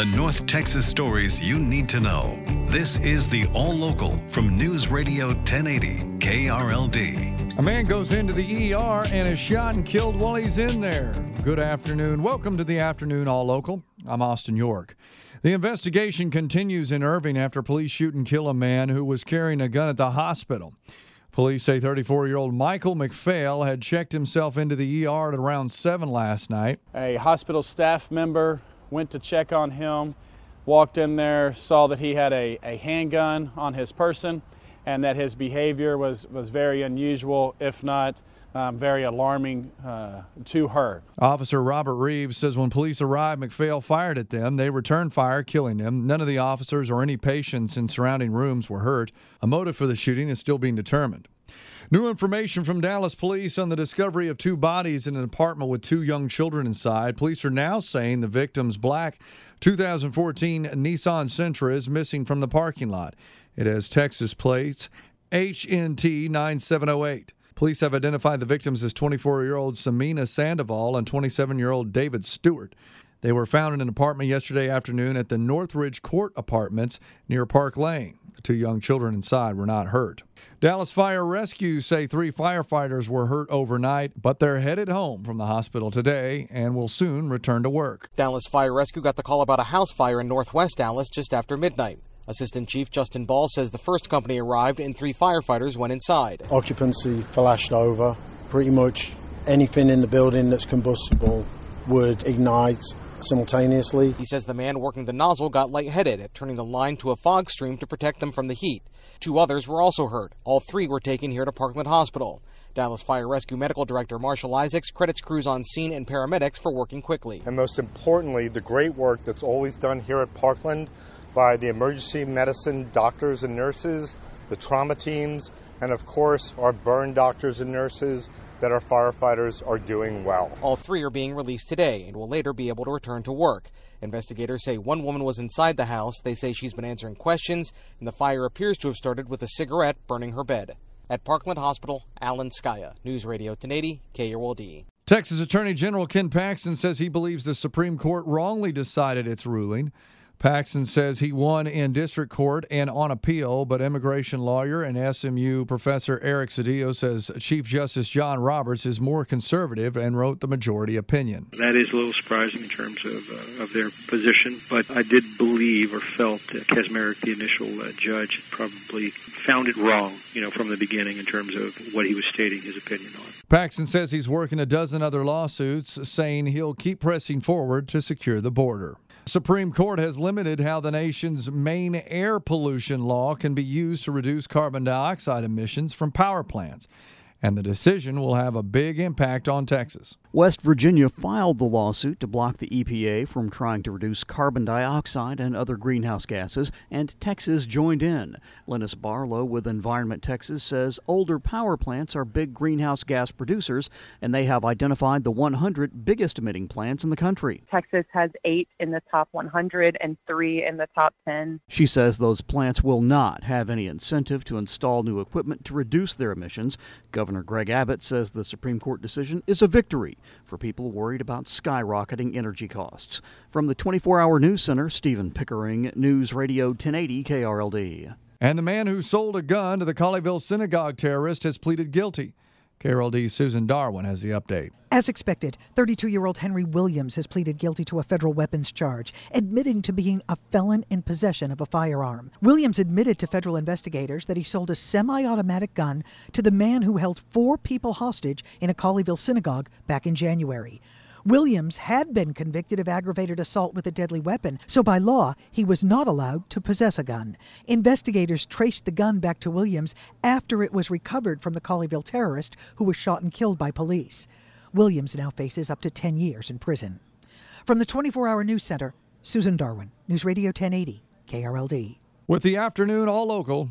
the North Texas stories you need to know. This is the All Local from News Radio 1080 KRLD. A man goes into the ER and is shot and killed while he's in there. Good afternoon. Welcome to the afternoon All Local. I'm Austin York. The investigation continues in Irving after police shoot and kill a man who was carrying a gun at the hospital. Police say 34 year old Michael McPhail had checked himself into the ER at around 7 last night. A hospital staff member went to check on him, walked in there, saw that he had a, a handgun on his person, and that his behavior was, was very unusual, if not um, very alarming uh, to her. Officer Robert Reeves says when police arrived, McPhail fired at them. They returned fire, killing them. None of the officers or any patients in surrounding rooms were hurt. A motive for the shooting is still being determined. New information from Dallas police on the discovery of two bodies in an apartment with two young children inside. Police are now saying the victim's black 2014 Nissan Sentra is missing from the parking lot. It has Texas plates HNT 9708. Police have identified the victims as 24 year old Samina Sandoval and 27 year old David Stewart. They were found in an apartment yesterday afternoon at the Northridge Court Apartments near Park Lane. The two young children inside were not hurt. Dallas Fire Rescue say three firefighters were hurt overnight, but they're headed home from the hospital today and will soon return to work. Dallas Fire Rescue got the call about a house fire in northwest Dallas just after midnight. Assistant Chief Justin Ball says the first company arrived and three firefighters went inside. Occupancy flashed over. Pretty much anything in the building that's combustible would ignite simultaneously. He says the man working the nozzle got lightheaded at turning the line to a fog stream to protect them from the heat. Two others were also hurt. All three were taken here to Parkland Hospital. Dallas Fire Rescue Medical Director Marshall Isaacs credits crews on scene and paramedics for working quickly. And most importantly, the great work that's always done here at Parkland by the emergency medicine doctors and nurses, the trauma teams, and of course, our burn doctors and nurses that our firefighters are doing well. All three are being released today and will later be able to return to work. Investigators say one woman was inside the house. They say she's been answering questions, and the fire appears to have started with a cigarette burning her bed. At Parkland Hospital, Alan Scaia, News Radio 1080, KRLD. Texas Attorney General Ken Paxton says he believes the Supreme Court wrongly decided its ruling. Paxton says he won in district court and on appeal, but immigration lawyer and SMU professor Eric Cedillo says Chief Justice John Roberts is more conservative and wrote the majority opinion. That is a little surprising in terms of, uh, of their position, but I did believe or felt that the initial uh, judge, probably found it wrong, you know, from the beginning in terms of what he was stating his opinion on. Paxton says he's working a dozen other lawsuits, saying he'll keep pressing forward to secure the border. Supreme Court has limited how the nation's main air pollution law can be used to reduce carbon dioxide emissions from power plants and the decision will have a big impact on Texas. West Virginia filed the lawsuit to block the EPA from trying to reduce carbon dioxide and other greenhouse gases, and Texas joined in. Linus Barlow with Environment Texas says older power plants are big greenhouse gas producers, and they have identified the 100 biggest emitting plants in the country. Texas has eight in the top 100 and three in the top 10. She says those plants will not have any incentive to install new equipment to reduce their emissions. Governor Greg Abbott says the Supreme Court decision is a victory for people worried about skyrocketing energy costs. From the 24 hour news center, Stephen Pickering, News Radio 1080 KRLD. And the man who sold a gun to the Colleyville synagogue terrorist has pleaded guilty. KRLD's Susan Darwin has the update. As expected, 32 year old Henry Williams has pleaded guilty to a federal weapons charge, admitting to being a felon in possession of a firearm. Williams admitted to federal investigators that he sold a semi automatic gun to the man who held four people hostage in a Colleyville synagogue back in January. Williams had been convicted of aggravated assault with a deadly weapon, so by law, he was not allowed to possess a gun. Investigators traced the gun back to Williams after it was recovered from the Colleyville terrorist who was shot and killed by police. Williams now faces up to 10 years in prison. From the 24 Hour News Center, Susan Darwin, News Radio 1080, KRLD. With the afternoon all local,